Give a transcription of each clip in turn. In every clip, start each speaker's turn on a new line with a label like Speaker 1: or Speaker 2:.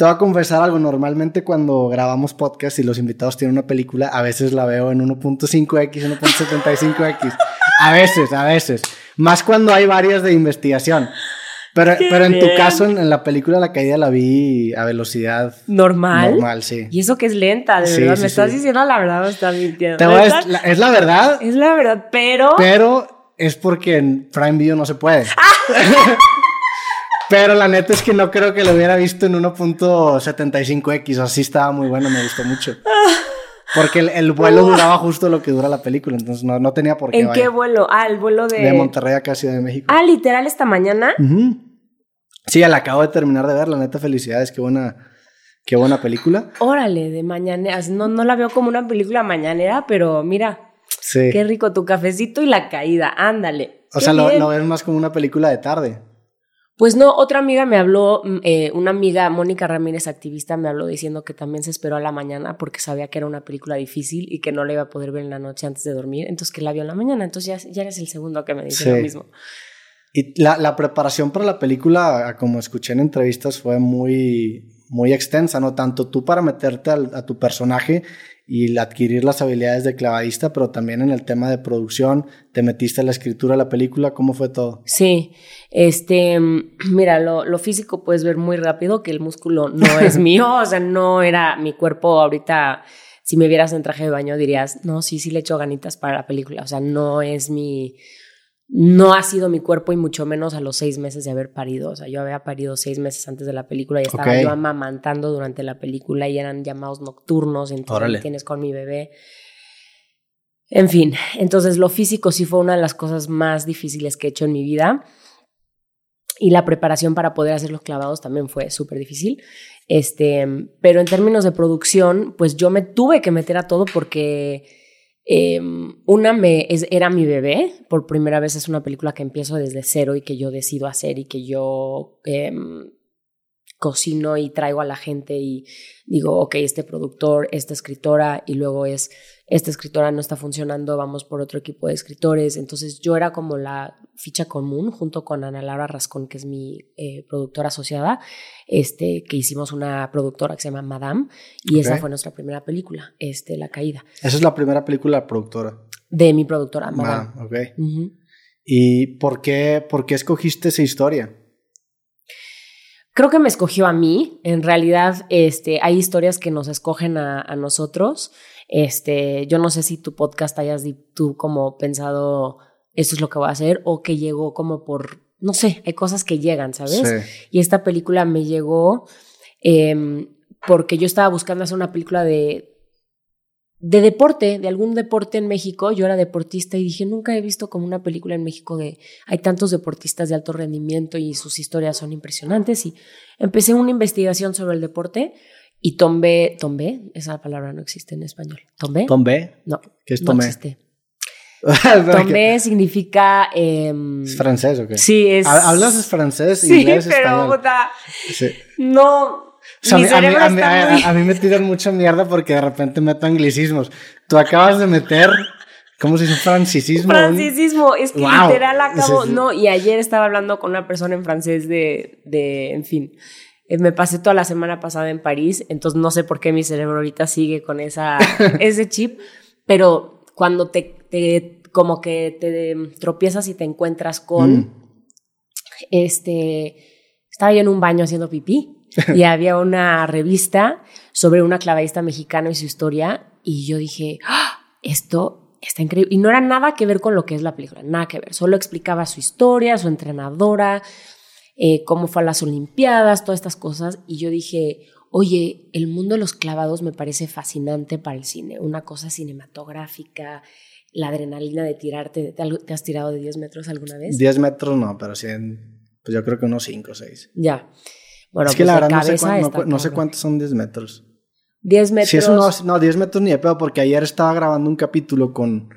Speaker 1: te voy a confesar algo. Normalmente cuando grabamos podcast y los invitados tienen una película, a veces la veo en 1.5x, 1.75x. A veces, a veces. Más cuando hay varias de investigación. Pero, pero en tu caso, en, la película La Caída la vi a velocidad
Speaker 2: normal.
Speaker 1: Normal, sí.
Speaker 2: Y eso que es lenta, de verdad. me estás diciendo la verdad, me estás mintiendo.
Speaker 1: es la verdad.
Speaker 2: Es la verdad, pero.
Speaker 1: Pero es porque en Prime Video no se puede. Pero la neta es que no creo que lo hubiera visto en 1.75x. Así estaba muy bueno, me gustó mucho. Porque el, vuelo duraba justo lo que dura la película, entonces no, no tenía por qué.
Speaker 2: ¿En qué vuelo? Ah, el vuelo de.
Speaker 1: De Monterrey a Ciudad de México.
Speaker 2: Ah, literal esta mañana.
Speaker 1: Sí, la acabo de terminar de ver, la neta, felicidades, qué buena, qué buena película.
Speaker 2: Órale, de mañana. No, no la veo como una película mañanera, pero mira. Sí. Qué rico tu cafecito y la caída, ándale.
Speaker 1: O sea, lo, lo ves más como una película de tarde.
Speaker 2: Pues no, otra amiga me habló, mm, eh, una amiga, Mónica Ramírez, activista, me habló diciendo que también se esperó a la mañana porque sabía que era una película difícil y que no la iba a poder ver en la noche antes de dormir, entonces que la vio en la mañana, entonces ya, ya eres el segundo que me dice lo mismo.
Speaker 1: Y la, la, preparación para la película, como escuché en entrevistas, fue muy, muy extensa, ¿no? Tanto tú para meterte a tu personaje y adquirir las habilidades de clavadista, pero también en el tema de producción, te metiste a la escritura la película, ¿cómo fue todo?
Speaker 2: Sí, este, mira, lo, lo físico puedes ver muy rápido que el músculo no es mío, o sea, no era mi cuerpo ahorita. Si me vieras en traje de baño dirías, no, sí, sí le echo ganitas para la película. O sea, no es mi, no ha sido mi cuerpo y mucho menos a los seis meses de haber parido. O sea, yo había parido seis meses antes de la película y estaba yo amamantando durante la película y eran llamados nocturnos, entonces tienes con mi bebé. En fin, entonces lo físico sí fue una de las cosas más difíciles que he hecho en mi vida. Y la preparación para poder hacer los clavados también fue súper difícil. Este, pero en términos de producción, pues yo me tuve que meter a todo porque Em, una me, era mi bebé, por primera vez es una película que empiezo desde cero y que yo decido hacer y que yo em, cocino y traigo a la gente y digo, ok, este productor, esta escritora y luego es esta escritora no está funcionando, vamos por otro equipo de escritores. Entonces yo era como la ficha común junto con Ana Laura Rascón, que es mi eh, productora asociada, este, que hicimos una productora que se llama Madame y esa fue nuestra primera película, este, La Caída.
Speaker 1: Esa es la primera película productora.
Speaker 2: De mi productora, Madame.
Speaker 1: Ah, ok. ¿Y por qué, por qué escogiste esa historia?
Speaker 2: Creo que me escogió a mí. En realidad, este, hay historias que nos escogen a, a nosotros. Este, yo no sé si tu podcast hayas tú como pensado, esto es lo que voy a hacer, o que llegó como por, no sé, hay cosas que llegan, ¿sabes? Y esta película me llegó em, porque yo estaba buscando hacer una película de, de deporte, de algún deporte en México. Yo era deportista y dije, nunca he visto como una película en México de hay tantos deportistas de alto rendimiento y sus historias son impresionantes. Y empecé una investigación sobre el deporte y tombé, tombé, esa palabra no existe en español. ¿Tombé?
Speaker 1: ¿Tombé?
Speaker 2: No.
Speaker 1: ¿Qué es tombé?
Speaker 2: No existe. tombé significa... Em,
Speaker 1: ¿Es francés o qué?
Speaker 2: Sí, es...
Speaker 1: ¿Hablas francés,
Speaker 2: sí, inglés, pero, Puta, sí. No... O sea,
Speaker 1: a, mí, me tiran mucha mierda porque de repente meto anglicismos. Tú acabas de meter ¿Cómo se dice francicismo?
Speaker 2: Francisismo, es que literal acabo, no, y ayer estaba hablando con una persona en francés de, de, en fin, eh, me pasé toda la semana pasada en París, entonces no sé por qué mi cerebro ahorita sigue con esa, ese chip, pero cuando te, te, como que te tropiezas y te encuentras con, mm. este, estaba yo en un baño haciendo pipí y había una revista sobre una clavadista mexicana y su historia y yo dije, ¡Ah! esto está increíble. Y no era nada que ver con lo que es la película, nada que ver. Solo explicaba su historia, su entrenadora, eh, cómo fue a las Olimpiadas, todas estas cosas. Y yo dije, oye, el mundo de los clavados me parece fascinante para el cine, una cosa cinematográfica, la adrenalina de tirarte. ¿Te, has tirado de 10 metros alguna vez?
Speaker 1: 10 metros no, pero sí, pues yo creo que unos 5 o 6.
Speaker 2: Ya. Bueno,
Speaker 1: es que pues la verdad no sé, cuántos son 10 metros.
Speaker 2: 10 metros.
Speaker 1: Sí, eso no, no, 10 metros ni de pedo, porque ayer estaba grabando un capítulo con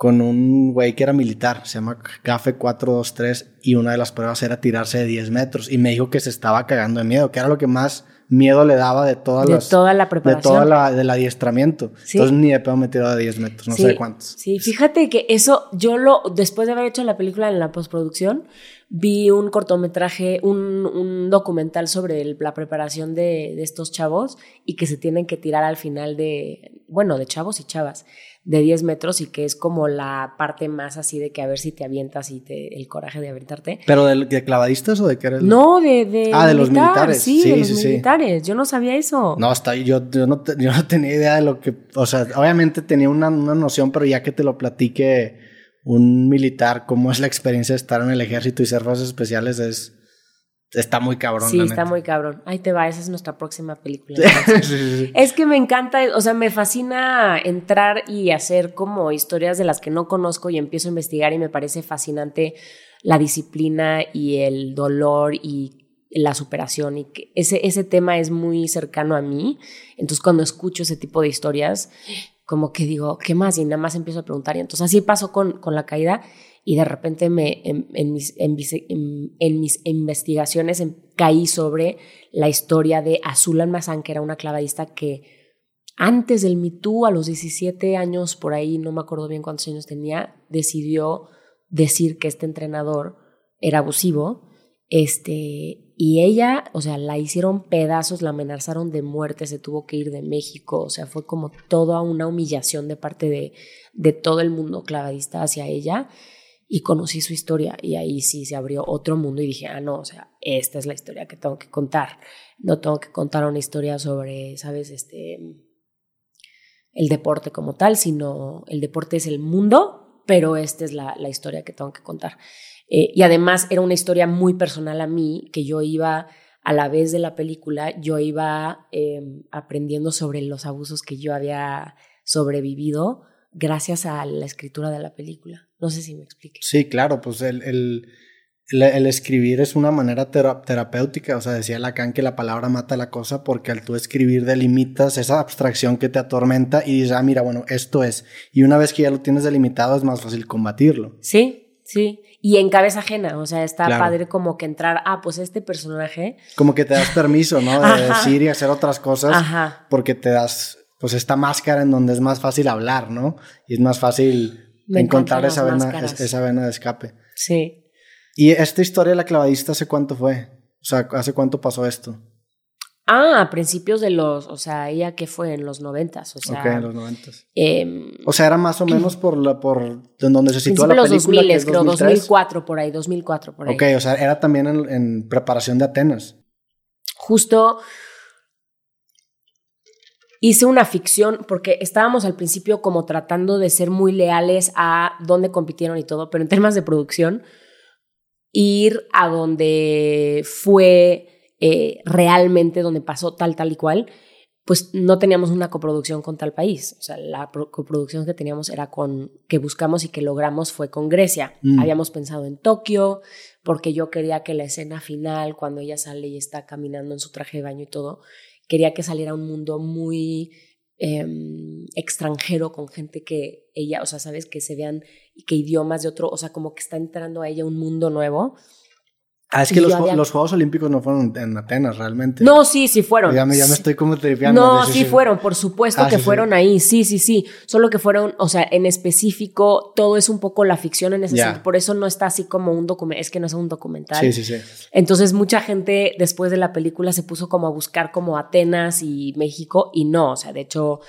Speaker 1: con un güey que era militar, se llama Gafe 423, y una de las pruebas era tirarse de 10 metros. Y me dijo que se estaba cagando de miedo, que era lo que más miedo le daba de todas
Speaker 2: de toda la preparación.
Speaker 1: De toda la, del adiestramiento. Entonces ni de pedo me tiró de 10 metros, no sé cuántos.
Speaker 2: Sí, fíjate que eso, yo lo, después de haber hecho la película en la postproducción, vi un cortometraje, un, un documental sobre el- la preparación de, de estos chavos y que se tienen que tirar al final de, bueno, de chavos y chavas, de 10 metros y que es como la parte más así de que a ver si te avientas y te, el coraje de aventarte.
Speaker 1: ¿Pero de, de clavadistas o de qué era el-
Speaker 2: No, de, de
Speaker 1: Ah, de los
Speaker 2: militar,
Speaker 1: militares.
Speaker 2: Sí,
Speaker 1: Sí,
Speaker 2: de los
Speaker 1: sí, sí.
Speaker 2: militares. Yo no sabía eso.
Speaker 1: No, hasta yo, yo, no yo no tenía idea de lo que... O sea, obviamente tenía una, una noción, pero ya que te lo platique un militar, cómo es la experiencia de estar en el ejército y ser fuerzas especiales, es... Está muy cabrón.
Speaker 2: sí,
Speaker 1: la
Speaker 2: está
Speaker 1: neta.
Speaker 2: muy cabrón. Ahí te va, esa es nuestra próxima película.
Speaker 1: Sí, sí, sí.
Speaker 2: Es que me encanta, o sea, me fascina entrar y hacer como historias de las que no conozco y empiezo a investigar y me parece fascinante la disciplina y el dolor y la superación y que ese, ese tema es muy cercano a mí. Entonces cuando escucho ese tipo de historias, como que digo, ¿qué más? Y nada más empiezo a preguntar. Y entonces así pasó con, con la caída y de repente me, en, mis investigaciones em- caí sobre la historia de Azul Almazán, que era una clavadista que antes del Me Too, a los 17 años, por ahí, no me acuerdo bien cuántos años tenía, decidió decir que este entrenador era abusivo. Este, y ella, o sea, la hicieron pedazos, la amenazaron de muerte, se tuvo que ir de México, o sea, fue como toda una humillación de parte de, de todo el mundo clavadista hacia ella. Y conocí su historia y ahí sí se abrió otro mundo y dije, ah, no, o sea, esta es la historia que tengo que contar. No tengo que contar una historia sobre, ¿sabes? Este, el deporte como tal, sino el deporte es el mundo, pero esta es la, la historia que tengo que contar. Eh, y además era una historia muy personal a mí, que yo iba a la vez de la película, yo iba eh, aprendiendo sobre los abusos que yo había sobrevivido gracias a la escritura de la película. No sé si me explique.
Speaker 1: Sí, claro, pues el, el, el, el escribir es una manera tera- terapéutica, o sea, decía Lacan que la palabra mata la cosa porque al tú escribir delimitas esa abstracción que te atormenta y dices, ah, mira, bueno, esto es. Y una vez que ya lo tienes delimitado es más fácil combatirlo.
Speaker 2: Sí, sí. Y en cabeza ajena, o sea, está
Speaker 1: Claro.
Speaker 2: padre como que entrar, ah, pues este personaje,
Speaker 1: Como que te das permiso, ¿no? De decir y hacer otras cosas
Speaker 2: ajá,
Speaker 1: porque te das, pues, esta máscara en donde es más fácil hablar, ¿no? Y es más fácil
Speaker 2: Me
Speaker 1: encontrar esa vena, esa vena de escape.
Speaker 2: sí.
Speaker 1: ¿Y esta historia de la clavadista hace cuánto fue? O sea, ¿hace cuánto pasó esto?
Speaker 2: Ah, a principios de los, o sea, ella que fue en los noventas, o sea,
Speaker 1: ok, en los noventas.
Speaker 2: em,
Speaker 1: O sea, era más o menos por la, por donde se sitúa la
Speaker 2: los
Speaker 1: película.
Speaker 2: 2000,
Speaker 1: que es
Speaker 2: creo,
Speaker 1: 2003.
Speaker 2: 2004 por ahí, 2004 por ahí.
Speaker 1: Ok, o sea, era también en, en preparación de Atenas.
Speaker 2: Justo hice una ficción porque estábamos al principio como tratando de ser muy leales a dónde compitieron y todo, pero en temas de producción, ir a donde fue eh, realmente, donde pasó tal, tal y cual, pues no teníamos una coproducción con tal país. O sea, la pro- coproducción que teníamos era con, que buscamos y que logramos fue con Grecia.
Speaker 1: Mm.
Speaker 2: Habíamos pensado en Tokio, porque yo quería que la escena final, cuando ella sale y está caminando en su traje de baño y todo, quería que saliera un mundo muy em, extranjero con gente que ella, o sea, sabes, que se vean, que idiomas de otro, o sea, como que está entrando a ella un mundo nuevo.
Speaker 1: Ah, es que los,
Speaker 2: había-
Speaker 1: Juegos Olímpicos no fueron en Atenas realmente.
Speaker 2: No, sí, sí fueron.
Speaker 1: Ya me, ya me estoy como tripeando.
Speaker 2: No,
Speaker 1: Sí,
Speaker 2: sí, fueron, por supuesto
Speaker 1: Ah,
Speaker 2: que
Speaker 1: sí, sí.
Speaker 2: fueron ahí, sí, sí, sí. Solo que fueron, o sea, en específico, todo es un poco la ficción en ese sentido. Por eso no está así como un documental, es que no es un documental.
Speaker 1: Sí, sí, sí.
Speaker 2: Entonces mucha gente después de la película se puso como a buscar como Atenas y México y no, o sea, de hecho,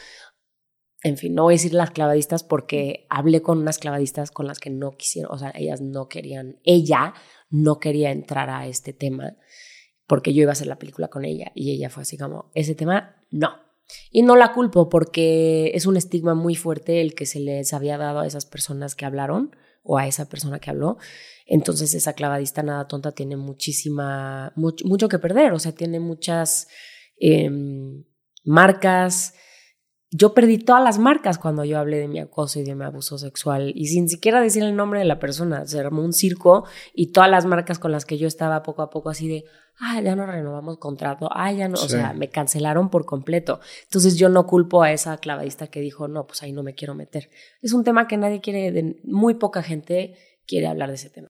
Speaker 2: en fin, no voy a decir las clavadistas porque hablé con unas clavadistas con las que no quisieron, o sea, ellas no querían, ella no quería entrar a este tema porque yo iba a hacer la película con ella y ella fue así como, ese tema, no. Y no la culpo porque es un estigma muy fuerte el que se les había dado a esas personas que hablaron o a esa persona que habló. Entonces esa clavadista nada tonta tiene muchísima, mucho, mucho que perder, o sea, tiene muchas em, marcas. Yo perdí todas las marcas cuando yo hablé de mi acoso y de mi abuso sexual y sin siquiera decir el nombre de la persona. Se armó un circo y todas las marcas con las que yo estaba poco a poco así de, ah, ya no renovamos contrato, ah, ya no, o sea, me cancelaron por completo. Entonces yo no culpo a esa clavadista que dijo, no, pues ahí no me quiero meter. Es un tema que nadie quiere, de- muy poca gente quiere hablar de ese tema.